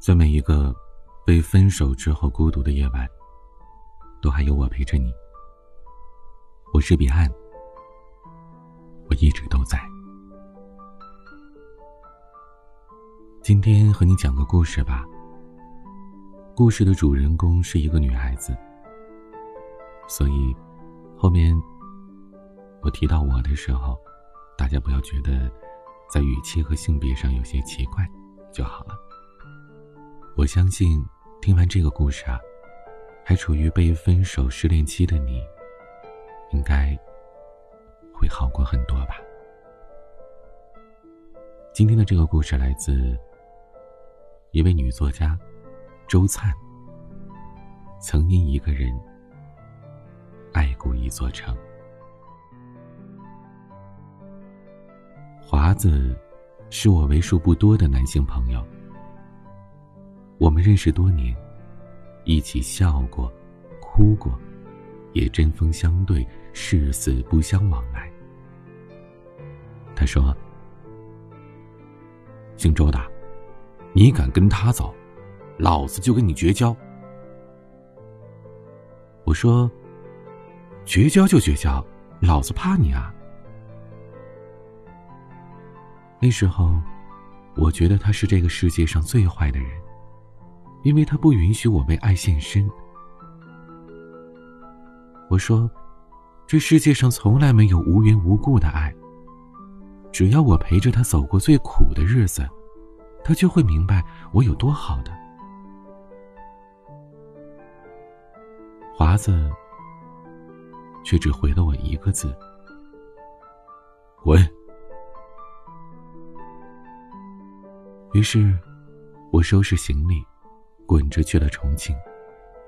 在每一个被分手之后孤独的夜晚，都还有我陪着你。我是彼岸，我一直都在。今天和你讲个故事吧。故事的主人公是一个女孩子，所以后面我提到我的时候，大家不要觉得在语气和性别上有些奇怪就好了。我相信，听完这个故事啊，还处于被分手失恋期的你，应该会好过很多吧。今天的这个故事来自一位女作家周灿。曾因一个人爱过一座城。华子是我为数不多的男性朋友。我们认识多年，一起笑过、哭过，也针锋相对，誓死不相往来。他说：“姓周的，你敢跟他走，老子就跟你绝交。”我说：“绝交就绝交，老子怕你啊！”那时候，我觉得他是这个世界上最坏的人。因为他不允许我为爱献身。我说，这世界上从来没有无缘无故的爱。只要我陪着他走过最苦的日子，他就会明白我有多好的。华子却只回了我一个字：“滚。”于是，我收拾行李。滚着去了重庆，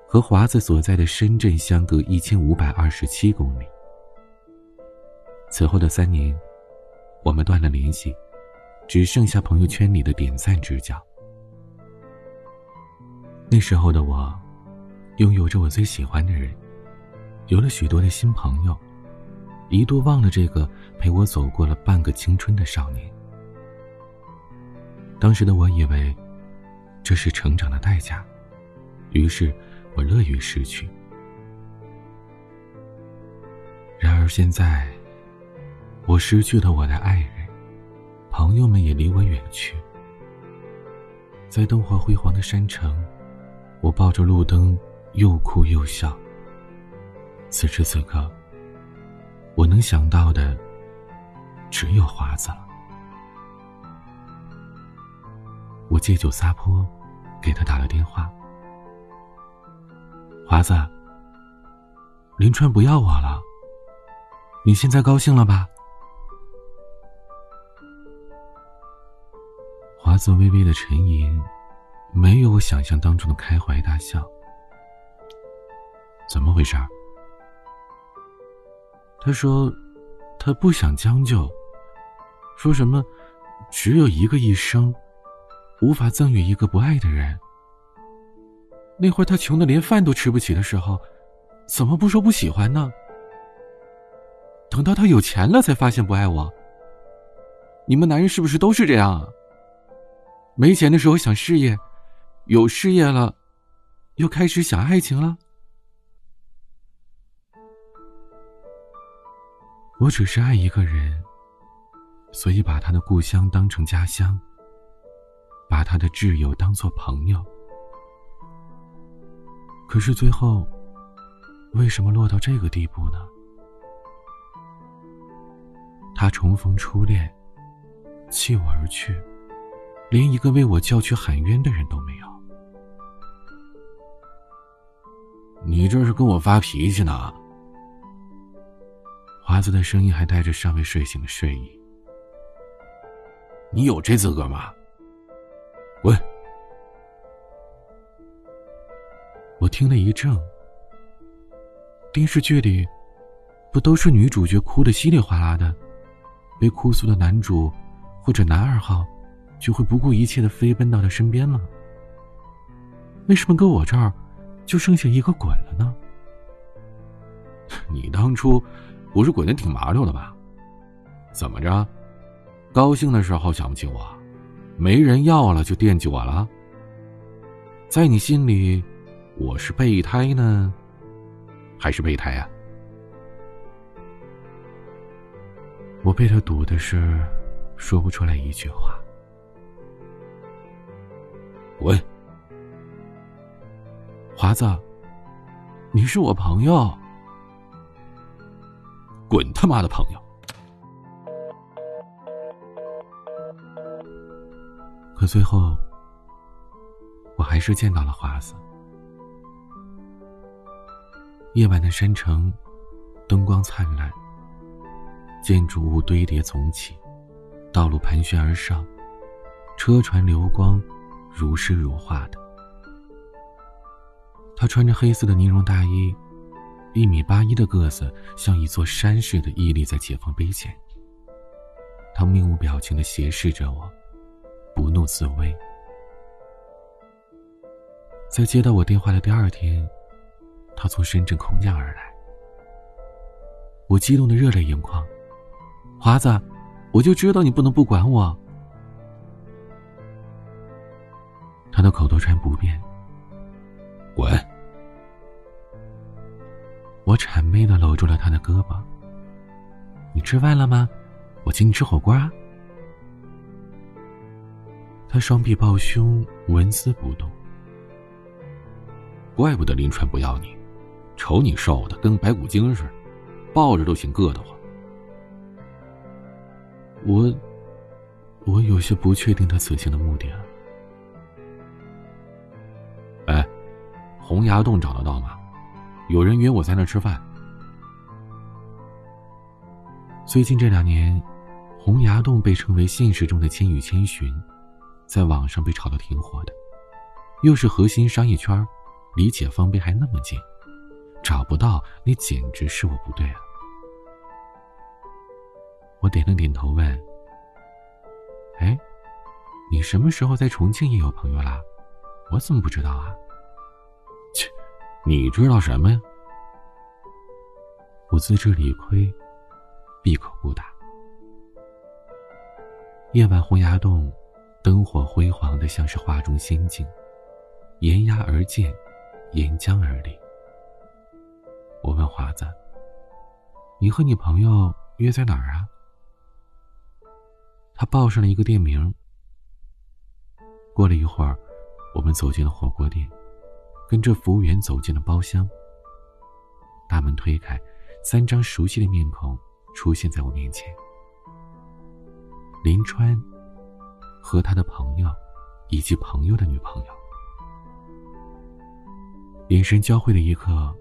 和华子所在的深圳相隔一千五百二十七公里。此后的三年，我们断了联系，只剩下朋友圈里的点赞之交。那时候的我，拥有着我最喜欢的人，有了许多的新朋友，一度忘了这个陪我走过了半个青春的少年。当时的我以为。这是成长的代价，于是我乐于失去。然而现在，我失去了我的爱人，朋友们也离我远去。在灯火辉煌的山城，我抱着路灯，又哭又笑。此时此刻，我能想到的只有华子了。我借酒撒泼，给他打了电话。华子，林川不要我了，你现在高兴了吧？华子微微的沉吟，没有我想象当中的开怀大笑。怎么回事？他说，他不想将就，说什么，只有一个一生。无法赠予一个不爱的人。那会儿他穷的连饭都吃不起的时候，怎么不说不喜欢呢？等到他有钱了，才发现不爱我。你们男人是不是都是这样啊？没钱的时候想事业，有事业了，又开始想爱情了。我只是爱一个人，所以把他的故乡当成家乡。把他的挚友当做朋友，可是最后，为什么落到这个地步呢？他重逢初恋，弃我而去，连一个为我叫屈喊冤的人都没有。你这是跟我发脾气呢？华子的声音还带着尚未睡醒的睡意。你有这资格吗？喂，我听了一怔。电视剧里不都是女主角哭的稀里哗啦的，被哭诉的男主或者男二号就会不顾一切的飞奔到她身边吗？为什么搁我这儿就剩下一个滚了呢？你当初不是滚的挺麻溜的吧？怎么着？高兴的时候想不起我？没人要了就惦记我了。在你心里，我是备胎呢，还是备胎啊？我被他堵的是说不出来一句话。滚！华子，你是我朋友。滚他妈的朋友！可最后，我还是见到了华子。夜晚的山城，灯光灿烂，建筑物堆叠耸起，道路盘旋而上，车船流光，如诗如画的。他穿着黑色的呢绒大衣，一米八一的个子，像一座山似的屹立在解放碑前。他面无表情的斜视着我。怒自威。在接到我电话的第二天，他从深圳空降而来，我激动的热泪盈眶。华子，我就知道你不能不管我。他的口头禅不变：滚。我谄媚的搂住了他的胳膊。你吃饭了吗？我请你吃火锅啊。他双臂抱胸，纹丝不动。怪不得林川不要你，瞅你瘦的跟白骨精似的，抱着都嫌硌得慌。我，我有些不确定他此行的目的了。哎，洪崖洞找得到吗？有人约我在那吃饭。最近这两年，洪崖洞被称为现实中的《千与千寻》。在网上被炒得挺火的，又是核心商业圈，离解放碑还那么近，找不到那简直是我不对啊！我点了点头问：“哎，你什么时候在重庆也有朋友啦？我怎么不知道啊？”切，你知道什么呀？我自知理亏，闭口不答。夜晚洪崖洞。灯火辉煌的，像是画中仙境，沿崖而建，沿江而立。我问华子：“你和你朋友约在哪儿啊？”他报上了一个店名。过了一会儿，我们走进了火锅店，跟着服务员走进了包厢。大门推开，三张熟悉的面孔出现在我面前：林川。和他的朋友，以及朋友的女朋友，眼神交汇的一刻，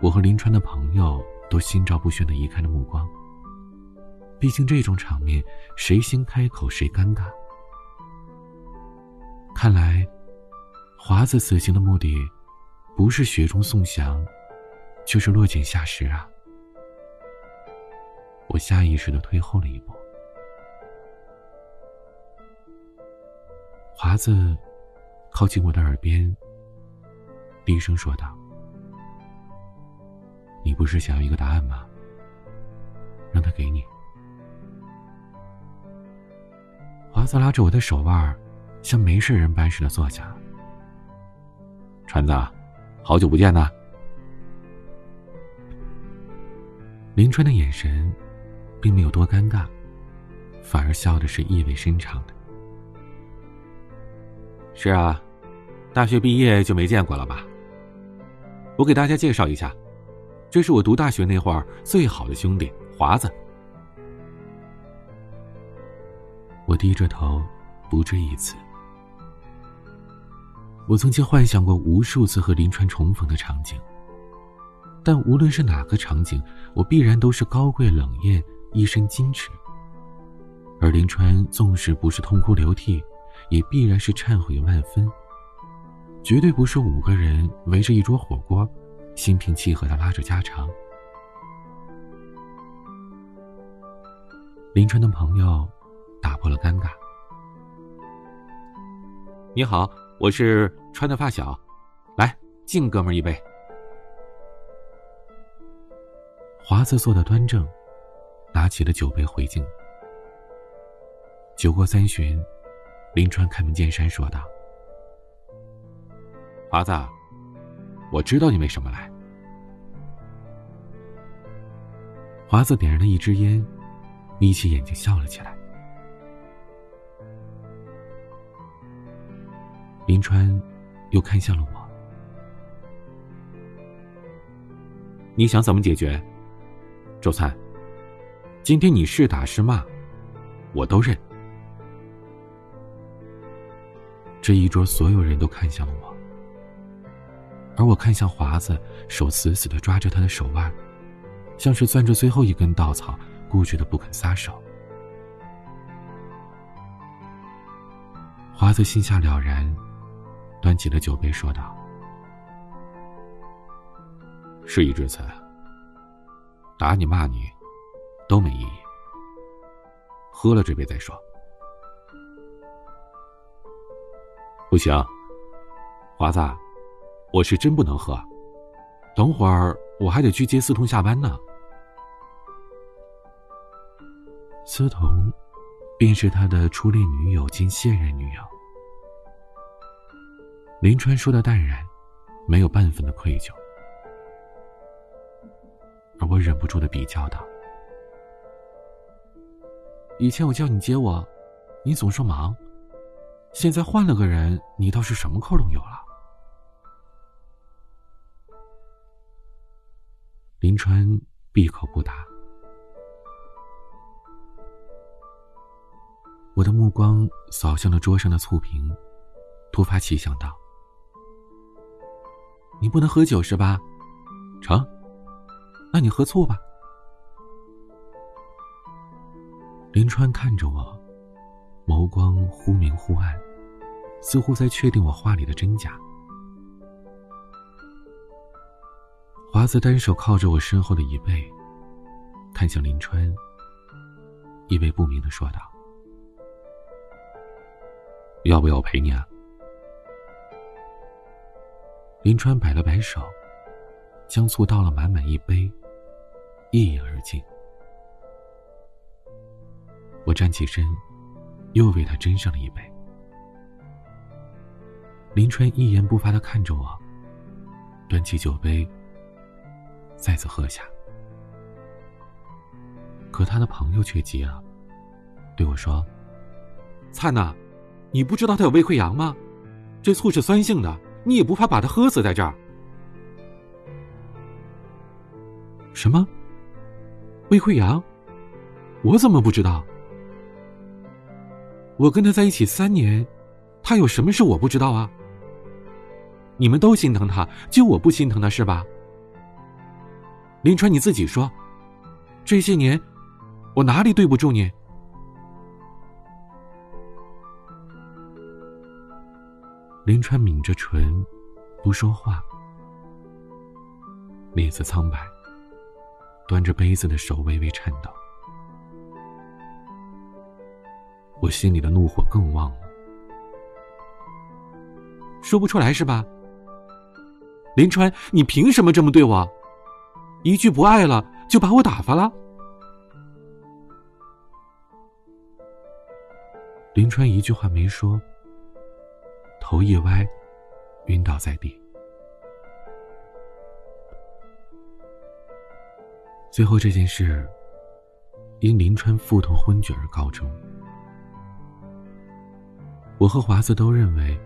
我和林川的朋友都心照不宣的移开了目光。毕竟这种场面，谁先开口谁尴尬。看来，华子此行的目的，不是雪中送祥，就是落井下石啊！我下意识的退后了一步。华子靠近我的耳边，低声说道：“你不是想要一个答案吗？让他给你。”华子拉着我的手腕，像没事人般似的坐下。川子，好久不见呐！林川的眼神，并没有多尴尬，反而笑的是意味深长的。是啊，大学毕业就没见过了吧？我给大家介绍一下，这是我读大学那会儿最好的兄弟华子。我低着头，不置一词。我曾经幻想过无数次和林川重逢的场景，但无论是哪个场景，我必然都是高贵冷艳，一身矜持。而林川纵使不是痛哭流涕。也必然是忏悔万分，绝对不是五个人围着一桌火锅，心平气和的拉着家常。林川的朋友打破了尴尬：“你好，我是川的发小，来敬哥们一杯。”华子坐的端正，拿起了酒杯回敬。酒过三巡。林川开门见山说道：“华子，我知道你为什么来。华子点燃了一支烟，眯起眼睛笑了起来。林川又看向了我，你想怎么解决？周灿，今天你是打是骂，我都认。这一桌所有人都看向了我。而我看向华子，手死死的抓着他的手腕，像是攥着最后一根稻草，固执的不肯撒手。华子心下了然，端起了酒杯，说道：“事已至此，打你骂你，都没意义。喝了这杯再说。”不行，华子。我是真不能喝，等会儿我还得去接思彤下班呢。思彤，便是他的初恋女友兼现任女友。林川说的淡然，没有半分的愧疚，而我忍不住的比较道：“以前我叫你接我，你总说忙，现在换了个人，你倒是什么空都有了。”林川闭口不答，我的目光扫向了桌上的醋瓶，突发奇想道：“你不能喝酒是吧？成，那你喝醋吧。”林川看着我，眸光忽明忽暗，似乎在确定我话里的真假。华子单手靠着我身后的椅背，看向林川，意味不明的说道：“要不要我陪你啊？”林川摆了摆手，将醋倒了满满一杯，一饮而尽。我站起身，又为他斟上了一杯。林川一言不发的看着我，端起酒杯。再次喝下，可他的朋友却急了，对我说：“灿呐，你不知道他有胃溃疡吗？这醋是酸性的，你也不怕把他喝死在这儿？”什么？胃溃疡？我怎么不知道？我跟他在一起三年，他有什么是我不知道啊？你们都心疼他，就我不心疼他是吧？林川，你自己说，这些年我哪里对不住你？林川抿着唇，不说话，脸色苍白，端着杯子的手微微颤抖。我心里的怒火更旺了，说不出来是吧？林川，你凭什么这么对我？一句不爱了，就把我打发了。林川一句话没说，头一歪，晕倒在地。最后这件事，因林川腹痛昏厥而告终。我和华子都认为，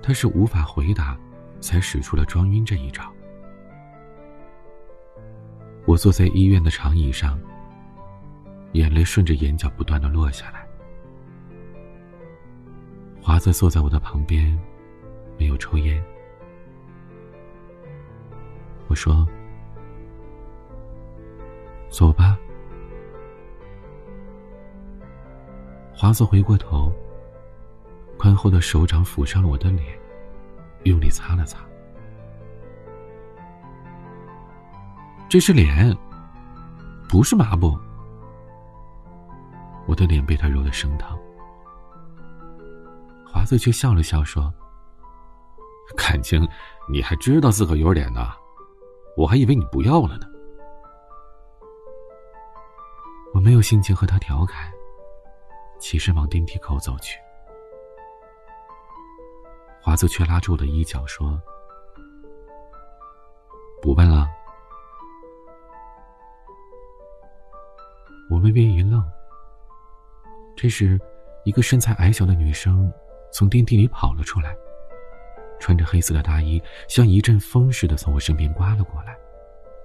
他是无法回答，才使出了装晕这一招。我坐在医院的长椅上，眼泪顺着眼角不断的落下来。华子坐在我的旁边，没有抽烟。我说：“走吧。”华子回过头，宽厚的手掌抚上了我的脸，用力擦了擦。这是脸，不是抹布。我的脸被他揉得生疼，华子却笑了笑说：“感情你还知道自个有脸呢，我还以为你不要了呢。”我没有心情和他调侃，起身往电梯口走去。华子却拉住我的衣角说：“不问了。我微微一愣。这时，一个身材矮小的女生从电梯里跑了出来，穿着黑色的大衣，像一阵风似的从我身边刮了过来，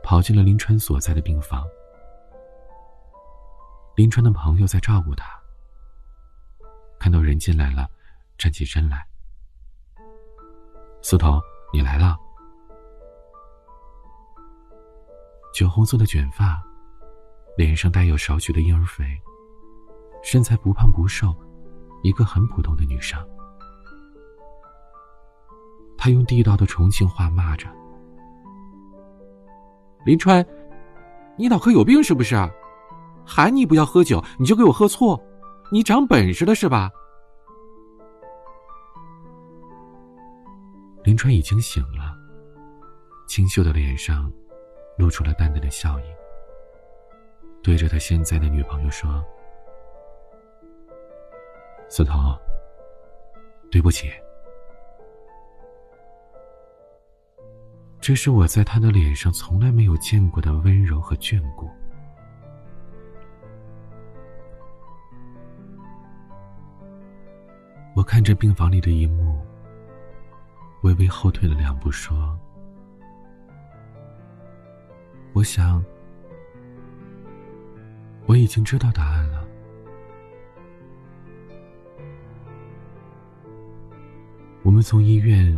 跑进了林川所在的病房。林川的朋友在照顾他，看到人进来了，站起身来：“苏童，你来了。”酒红色的卷发，脸上带有少许的婴儿肥。身材不胖不瘦，一个很普通的女生。她用地道的重庆话骂着：“林川，你脑壳有病是不是？喊你不要喝酒，你就给我喝错，你长本事了是吧？”林川已经醒了，清秀的脸上露出了淡淡的笑意，对着他现在的女朋友说。司头，对不起。这是我在他的脸上从来没有见过的温柔和眷顾。我看着病房里的一幕，微微后退了两步，说：“我想，我已经知道答案了。”我们从医院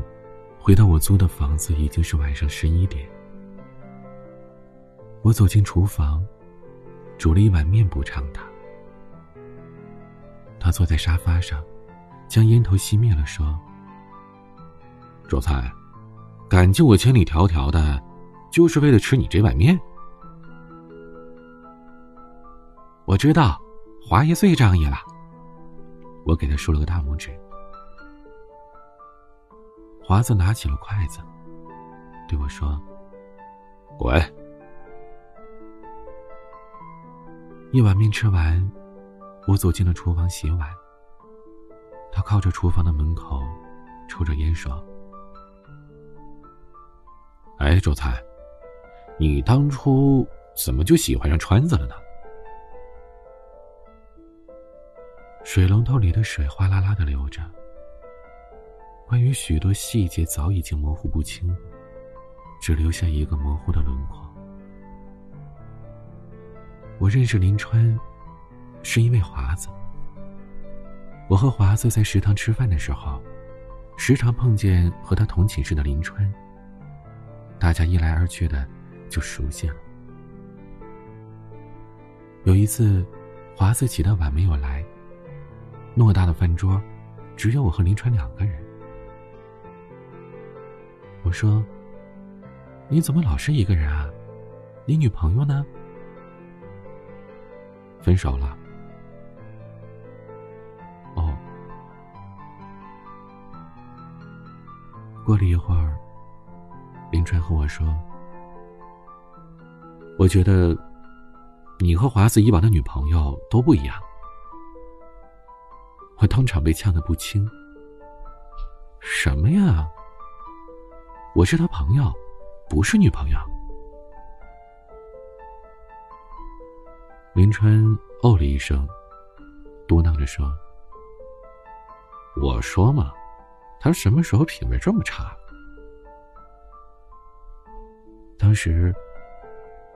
回到我租的房子，已经是晚上十一点。我走进厨房，煮了一碗面补偿他。他坐在沙发上，将烟头熄灭了，说：“周菜，赶进我千里迢迢的，就是为了吃你这碗面。”我知道，华爷最仗义了。我给他竖了个大拇指。华子拿起了筷子，对我说：“滚！”一碗面吃完，我走进了厨房洗碗。他靠着厨房的门口，抽着烟说：“哎，周才，你当初怎么就喜欢上川子了呢？”水龙头里的水哗啦啦的流着。关于许多细节早已经模糊不清，只留下一个模糊的轮廓。我认识林川，是因为华子。我和华子在食堂吃饭的时候，时常碰见和他同寝室的林川。大家一来二去的，就熟悉了。有一次，华子起得晚没有来，偌大的饭桌，只有我和林川两个人。我说：“你怎么老是一个人啊？你女朋友呢？分手了。”哦。过了一会儿，林川和我说：“我觉得你和华子以往的女朋友都不一样。”我当场被呛得不轻。什么呀？我是他朋友，不是女朋友。林川哦了一声，嘟囔着说：“我说嘛，他什么时候品味这么差？”当时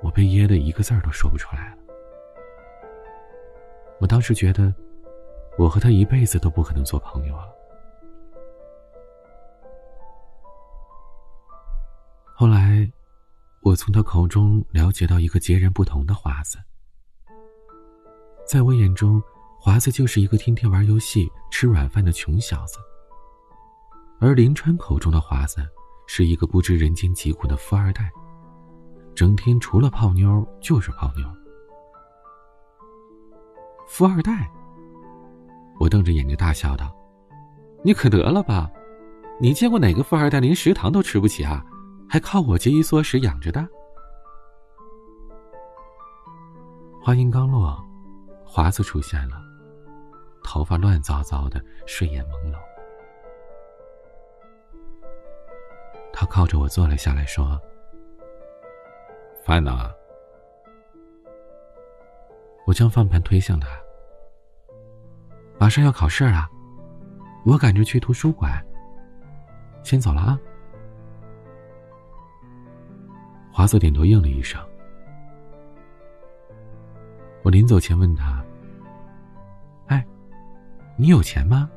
我被噎得一个字儿都说不出来了。我当时觉得，我和他一辈子都不可能做朋友了。后来，我从他口中了解到一个截然不同的华子。在我眼中，华子就是一个天天玩游戏、吃软饭的穷小子；而林川口中的华子，是一个不知人间疾苦的富二代，整天除了泡妞就是泡妞。富二代，我瞪着眼睛大笑道：“你可得了吧？你见过哪个富二代连食堂都吃不起啊？”还靠我节衣缩食养着的。话音刚落，华子出现了，头发乱糟糟的，睡眼朦胧。他靠着我坐了下来，说：“饭呢？我将饭盘推向他。马上要考试了，我赶着去图书馆。先走了啊。华子点头应了一声。我临走前问他：“哎，你有钱吗？”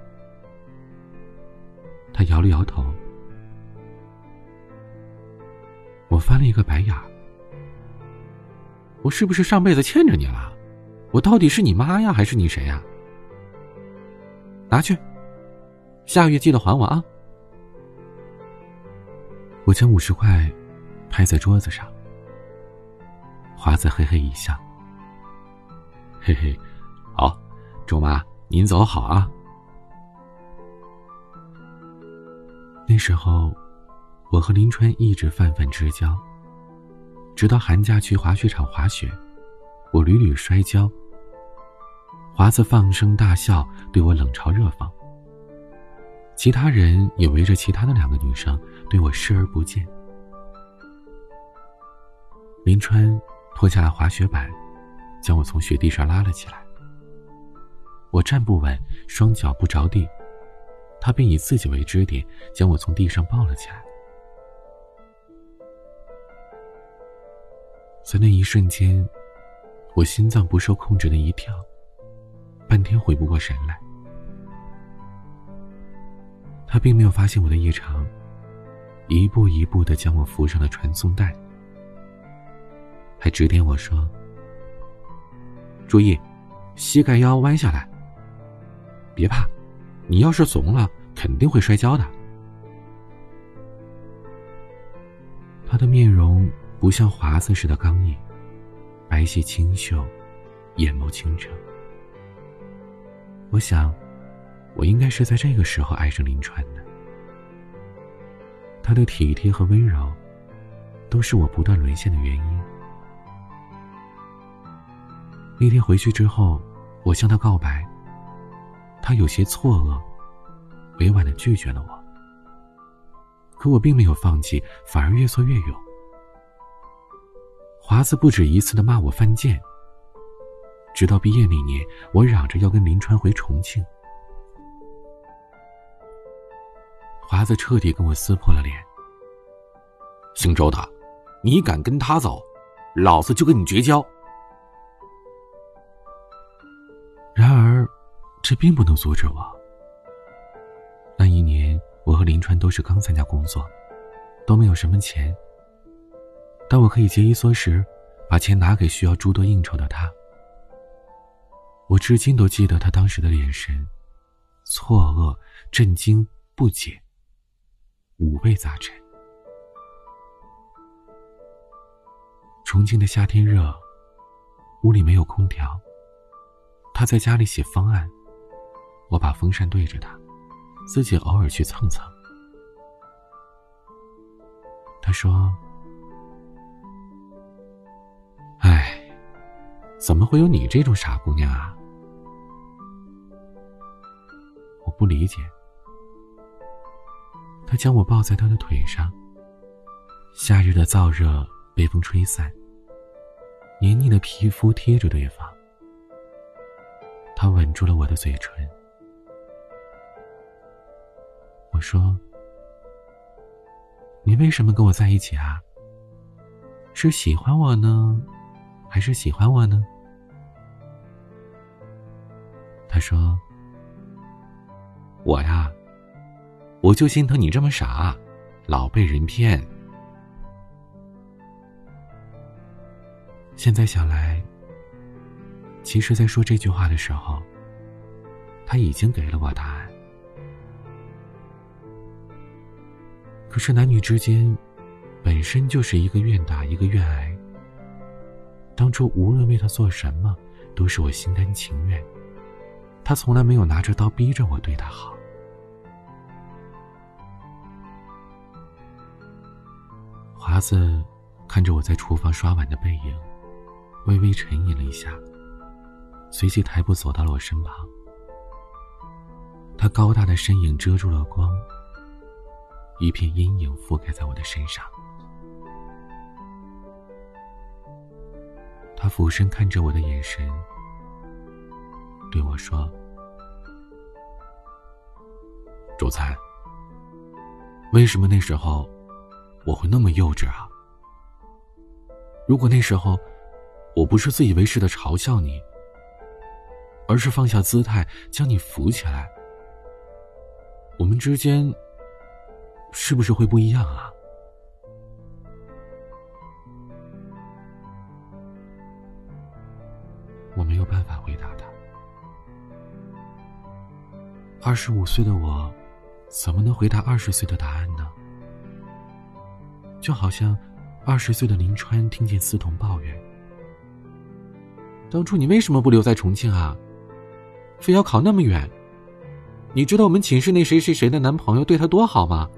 他摇了摇头。我翻了一个白眼儿。我是不是上辈子欠着你了？我到底是你妈呀，还是你谁呀？拿去，下个月记得还我啊！我将五十块拍在桌子上。华子嘿嘿一笑：“嘿嘿，好，周妈，您走好啊。”那时候，我和林川一直泛泛之交，直到寒假去滑雪场滑雪，我屡屡摔跤。华子放声大笑，对我冷嘲热讽。其他人也围着其他的两个女生对我视而不见。林川脱下了滑雪板，将我从雪地上拉了起来。我站不稳，双脚不着地，他便以自己为支点，将我从地上抱了起来。在那一瞬间，我心脏不受控制的一跳。半天回不过神来，他并没有发现我的异常，一步一步的将我扶上了传送带，还指点我说：“注意，膝盖要弯下来，别怕，你要是怂了，肯定会摔跤的。”他的面容不像华子似的刚毅，白皙清秀，眼眸清澈。我想，我应该是在这个时候爱上林川的。他的体贴和温柔，都是我不断沦陷的原因。那天回去之后，我向他告白，他有些错愕，委婉的拒绝了我。可我并没有放弃，反而越挫越勇。华子不止一次的骂我犯贱。直到毕业那年，我嚷着要跟林川回重庆，华子彻底跟我撕破了脸。姓周的，你敢跟他走，老子就跟你绝交。然而，这并不能阻止我。那一年，我和林川都是刚参加工作，都没有什么钱。当我可以节衣缩食，把钱拿给需要诸多应酬的他。我至今都记得他当时的眼神，错愕、震惊、不解，五味杂陈。重庆的夏天热，屋里没有空调。他在家里写方案，我把风扇对着他，自己偶尔去蹭蹭。他说：“怎么会有你这种傻姑娘啊？”我不理解，他将我抱在他的腿上。夏日的燥热被风吹散，黏腻的皮肤贴着对方。他吻住了我的嘴唇。我说：“你为什么跟我在一起啊？是喜欢我呢，还是喜欢我呢？”他说。我呀，我就心疼你这么傻，老被人骗。现在想来，其实，在说这句话的时候，他已经给了我答案。可是男女之间，本身就是一个愿打一个愿挨。当初无论为他做什么，都是我心甘情愿。他从来没有拿着刀逼着我对他好。华子看着我在厨房刷碗的背影，微微沉吟了一下，随即抬步走到了我身旁。他高大的身影遮住了光，一片阴影覆盖在我的身上。俯身看着我的眼神，对我说：“周灿，为什么那时候我会那么幼稚啊？如果那时候我不是自以为是的嘲笑你，而是放下姿态将你扶起来，我们之间是不是会不一样啊？”二十五岁的我，怎么能回答二十岁的答案呢？就好像二十岁的林川听见思彤抱怨：“当初你为什么不留在重庆啊？非要考那么远？你知道我们寝室那谁谁谁的男朋友对她多好吗？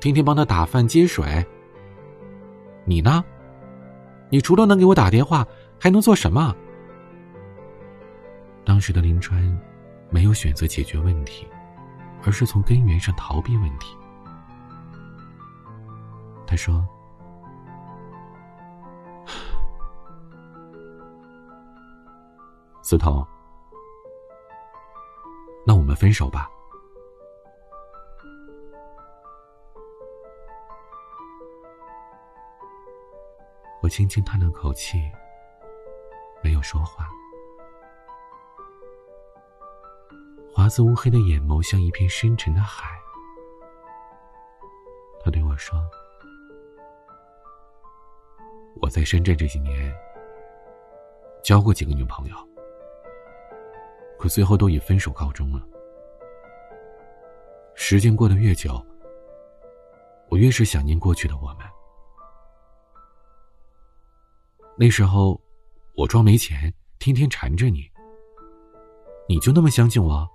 天天帮她打饭接水。你呢？你除了能给我打电话，还能做什么？”当时的林川，没有选择解决问题，而是从根源上逃避问题。他说：“思彤，那我们分手吧。”我轻轻叹了口气，没有说话。华子乌黑的眼眸像一片深沉的海。他对我说：“我在深圳这几年，交过几个女朋友，可最后都以分手告终了。时间过得越久，我越是想念过去的我们。那时候，我装没钱，天天缠着你，你就那么相信我？”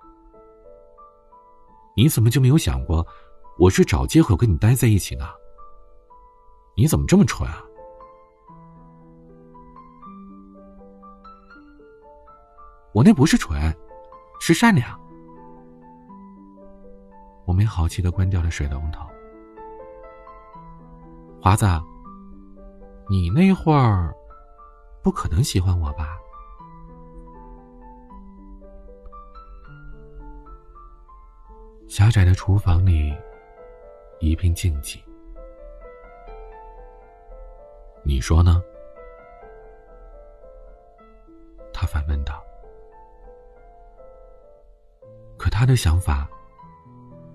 你怎么就没有想过，我是找借口跟你待在一起呢？你怎么这么蠢啊？我那不是蠢，是善良。我没好气的关掉了水龙头。华子，你那会儿不可能喜欢我吧？狭窄的厨房里，一片静寂。你说呢？他反问道。可他的想法，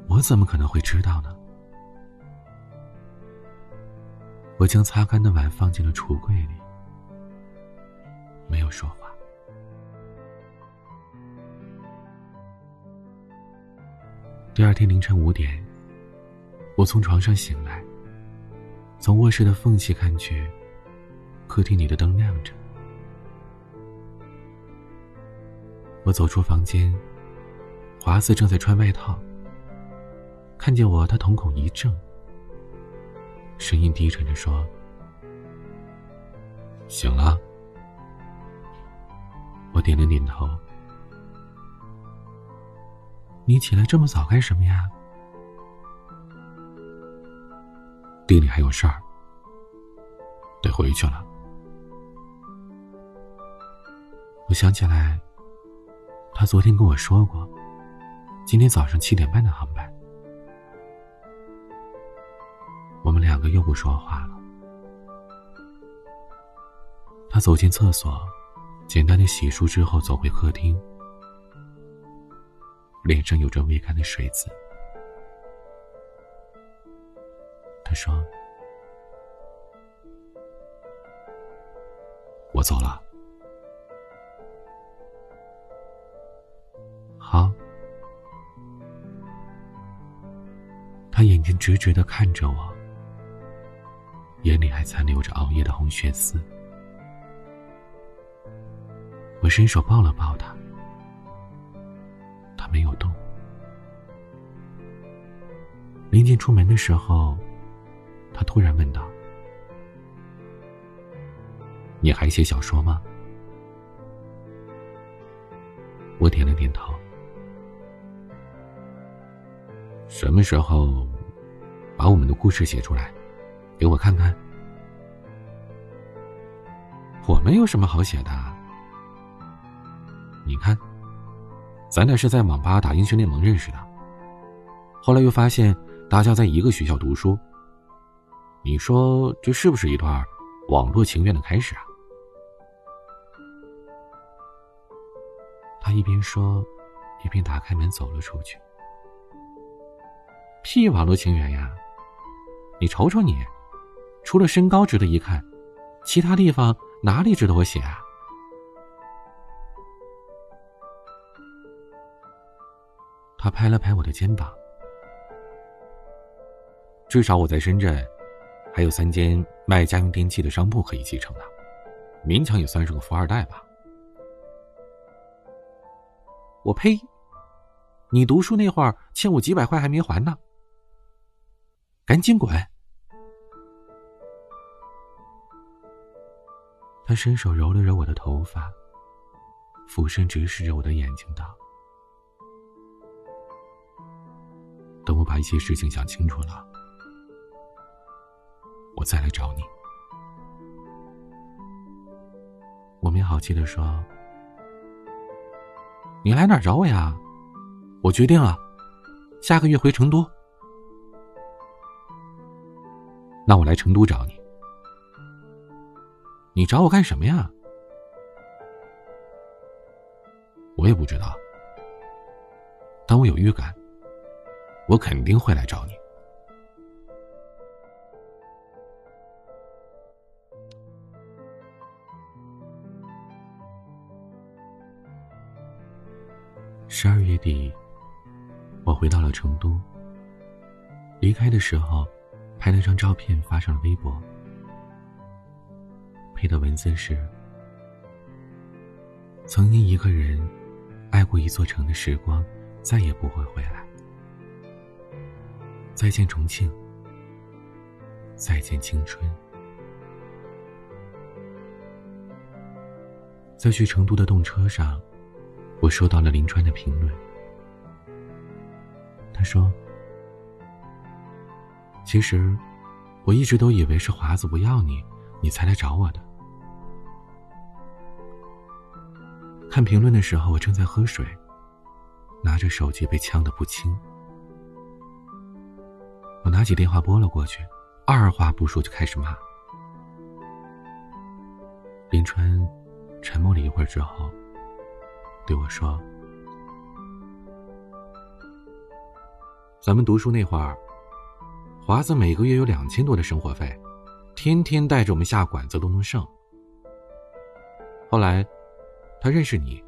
我怎么可能会知道呢？我将擦干的碗放进了橱柜里，没有说话。第二天凌晨五点，我从床上醒来，从卧室的缝隙看去，客厅里的灯亮着。我走出房间，华子正在穿外套。看见我，他瞳孔一怔，声音低沉着说：“醒了。”我点了点头。你起来这么早干什么呀？店里还有事儿，得回去了。我想起来，他昨天跟我说过，今天早上七点半的航班。我们两个又不说话了。他走进厕所，简单的洗漱之后，走回客厅。脸上有着未干的水渍。他说：“我走了。”好。他眼睛直直的看着我，眼里还残留着熬夜的红血丝。我伸手抱了抱他。没有动。临近出门的时候，他突然问道：“你还写小说吗？”我点了点头。什么时候把我们的故事写出来，给我看看？我没有什么好写的。你看，咱俩是在网吧打英雄联盟认识的，后来又发现大家在一个学校读书。你说这是不是一段网络情缘的开始啊？他一边说，一边打开门走了出去。屁网络情缘呀！你瞅瞅你，除了身高值得一看，其他地方哪里值得我写啊？他拍了拍我的肩膀。至少我在深圳，还有三间卖家用电器的商铺可以继承的，勉强也算是个富二代吧。我呸！你读书那会儿欠我几百块还没还呢。赶紧滚！他伸手揉了揉我的头发，俯身直视着我的眼睛，道：“我把一些事情想清楚了，我再来找你。”我没好气的说：“你来哪找我呀？我决定了，下个月回成都。”那我来成都找你，你找我干什么呀？我也不知道，但我有预感，我肯定会来找你。十二月底，我回到了成都。离开的时候。拍了张照片发上了微博，配的文字是：“曾经一个人爱过一座城的时光，再也不会回来。再见重庆，再见青春。”在去成都的动车上，我收到了林川的评论。他说。其实，我一直都以为是华子不要你，你才来找我的。看评论的时候，我正在喝水，拿着手机被呛得不轻。我拿起电话拨了过去，二话不说就开始骂。林川沉默了一会儿之后，对我说：“咱们读书那会儿。”华子每个月有两千多的生活费，天天带着我们下馆子都能剩。后来，他认识你，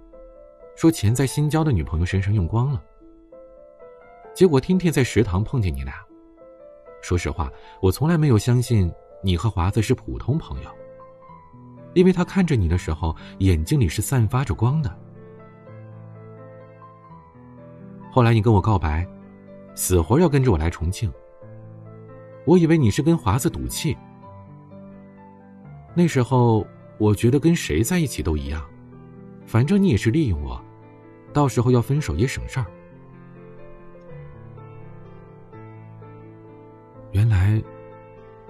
说钱在新交的女朋友身上用光了。结果天天在食堂碰见你俩。说实话，我从来没有相信你和华子是普通朋友，因为他看着你的时候，眼睛里是散发着光的。后来你跟我告白，死活要跟着我来重庆。我以为你是跟华子赌气，那时候我觉得跟谁在一起都一样，反正你也是利用我，到时候要分手也省事儿。原来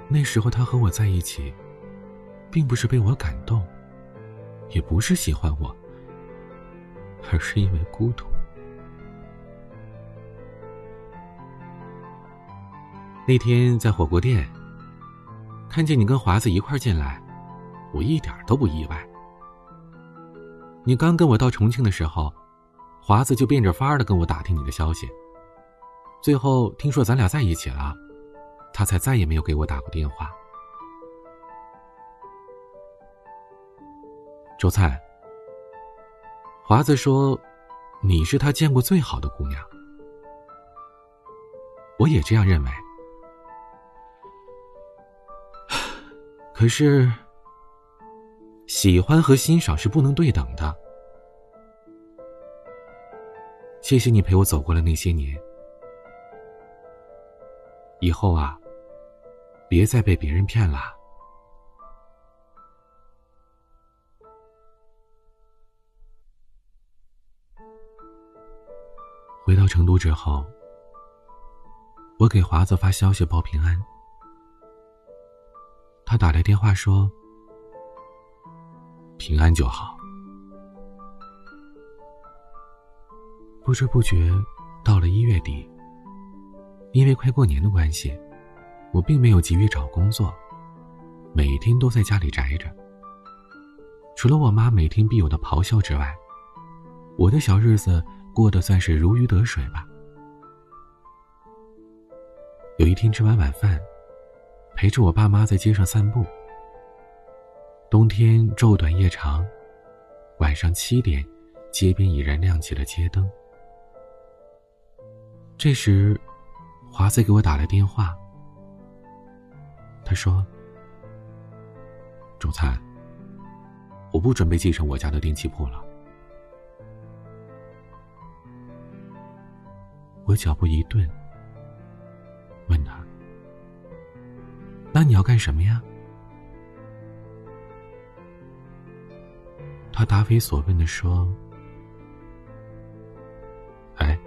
那时候他和我在一起，并不是被我感动，也不是喜欢我，而是因为孤独。那天在火锅店，看见你跟华子一块进来，我一点都不意外。你刚跟我到重庆的时候，华子就变着法的跟我打听你的消息。最后听说咱俩在一起了，他才再也没有给我打过电话。周灿，华子说，你是他见过最好的姑娘，我也这样认为。可是，喜欢和欣赏是不能对等的。谢谢你陪我走过了那些年，以后啊，别再被别人骗了。回到成都之后，我给华子发消息报平安。他打来电话说：“平安就好。不知不觉，到了一月底。因为快过年的关系，我并没有急于找工作，每天都在家里宅着。除了我妈每天必有的咆哮之外，我的小日子过得算是如鱼得水吧。有一天吃完晚饭，陪着我爸妈在街上散步。冬天昼短夜长，晚上七点，街边已然亮起了街灯。这时。华子给我打来电话，他说：“周灿，我不准备继承我家的电器铺了。”我脚步一顿，问他：“那你要干什么呀？”他答非所问的说：“哎，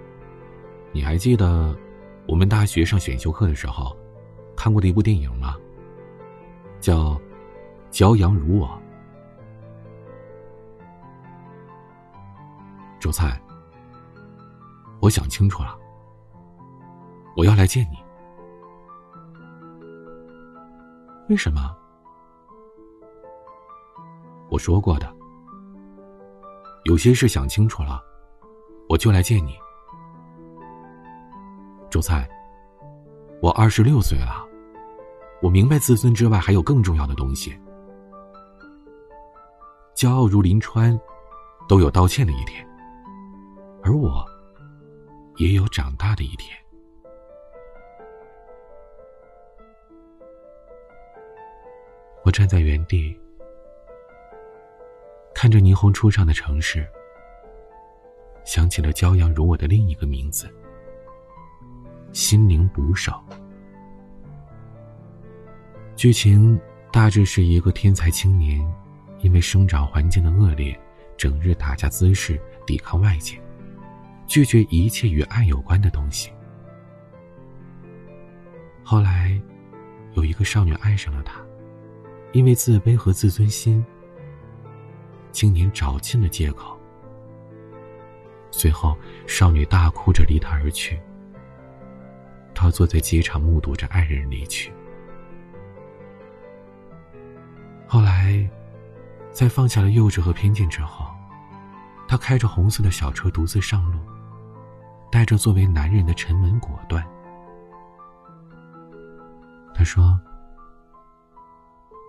你还记得？”我们大学上选修课的时候，看过的一部电影吗？叫《骄阳如我》。周灿，我想清楚了，我要来见你。为什么？我说过的，有些事想清楚了，我就来见你。周菜，我二十六岁了，我明白自尊之外还有更重要的东西。骄傲如林川，都有道歉的一天，而我，也有长大的一天。我站在原地，看着霓虹初上的城市，想起了骄阳如我的另一个名字。心灵捕手。剧情大致是一个天才青年，因为生长环境的恶劣，整日打架姿势抵抗外界，拒绝一切与爱有关的东西。后来，有一个少女爱上了他，因为自卑和自尊心，青年找尽了借口。随后，少女大哭着离他而去。他坐在机场，目睹着爱人离去。后来，在放下了幼稚和偏见之后，他开着红色的小车独自上路，带着作为男人的沉稳果断。他说：“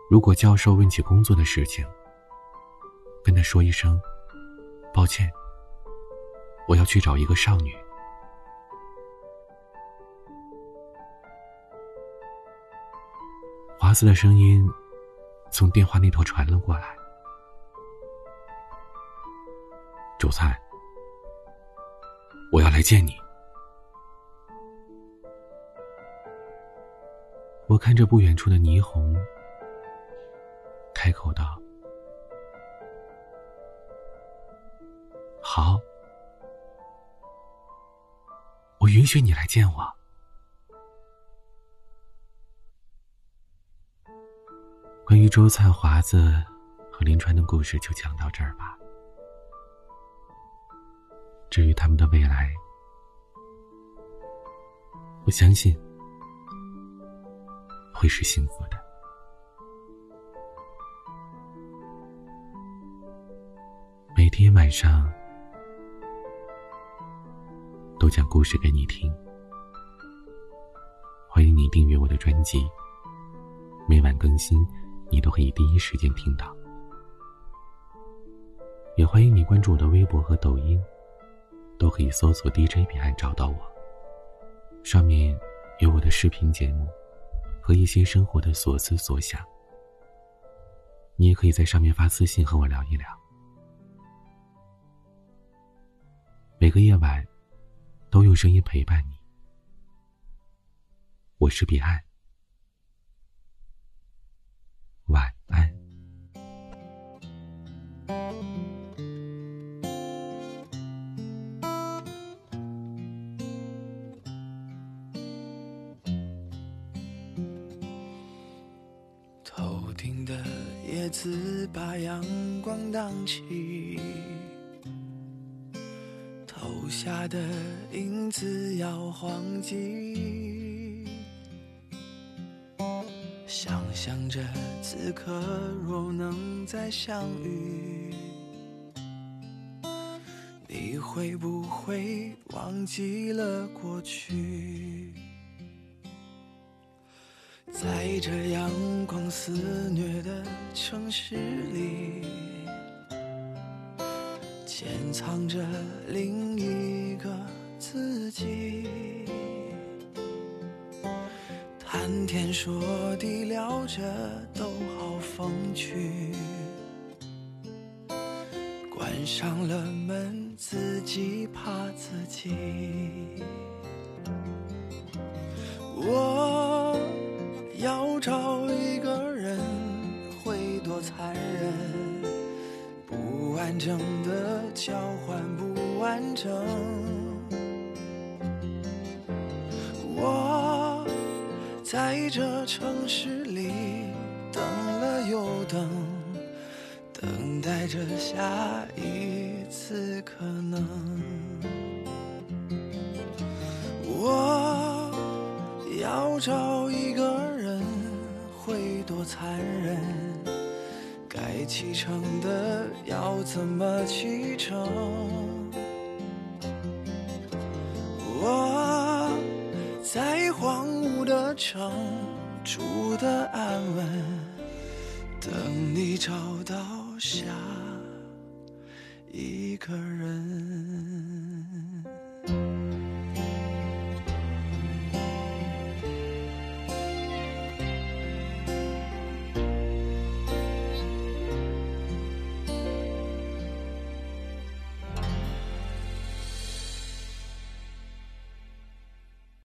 如果教授问起工作的事情，跟他说一声，抱歉，我要去找一个少女。”华子的声音从电话那头传了过来：“周灿，我要来见你。”我看着不远处的霓虹，开口道：“好，我允许你来见我。”关于周灿华子和林川的故事就讲到这儿吧。至于他们的未来，我相信会是幸福的。每天晚上都讲故事给你听，欢迎你订阅我的专辑，每晚更新。你都可以第一时间听到，也欢迎你关注我的微博和抖音，都可以搜索 DJ 彼岸找到我。上面有我的视频节目和一些生活的所思所想，你也可以在上面发私信和我聊一聊。每个夜晚都有声音陪伴你，我是彼岸。晚安。头顶的叶子把阳光荡起，投下的影子摇晃起，想着此刻若能再相遇，你会不会忘记了过去？在这阳光肆虐的城市里，潜藏着另一个自己。谈天说地聊着都好风趣，关上了门自己怕自己。我。要找一个人会多残忍？不完整的交换不完整。我在这城市里等了又等，等待着下一次可能。我要找一个人。会多残忍？该启程的要怎么启程？城住的安稳，等你找到下一个人。